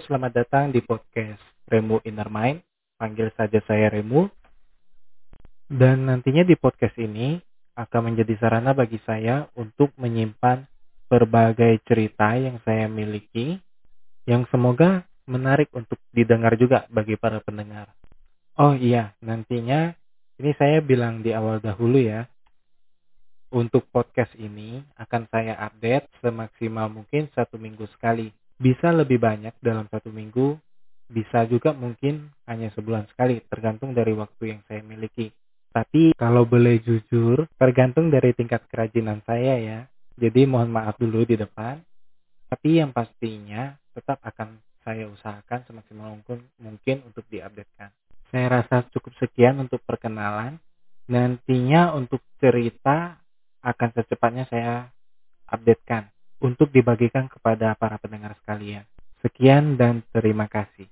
selamat datang di podcast Remu Inner Mind. Panggil saja saya Remu. Dan nantinya di podcast ini akan menjadi sarana bagi saya untuk menyimpan berbagai cerita yang saya miliki yang semoga menarik untuk didengar juga bagi para pendengar. Oh iya, nantinya ini saya bilang di awal dahulu ya. Untuk podcast ini akan saya update semaksimal mungkin satu minggu sekali bisa lebih banyak dalam satu minggu, bisa juga mungkin hanya sebulan sekali, tergantung dari waktu yang saya miliki. Tapi kalau boleh jujur, tergantung dari tingkat kerajinan saya ya. Jadi mohon maaf dulu di depan. Tapi yang pastinya tetap akan saya usahakan semaksimal mungkin, untuk diupdatekan. Saya rasa cukup sekian untuk perkenalan. Nantinya untuk cerita akan secepatnya saya updatekan untuk dibagikan kepada para pendengar sekalian. Sekian dan terima kasih.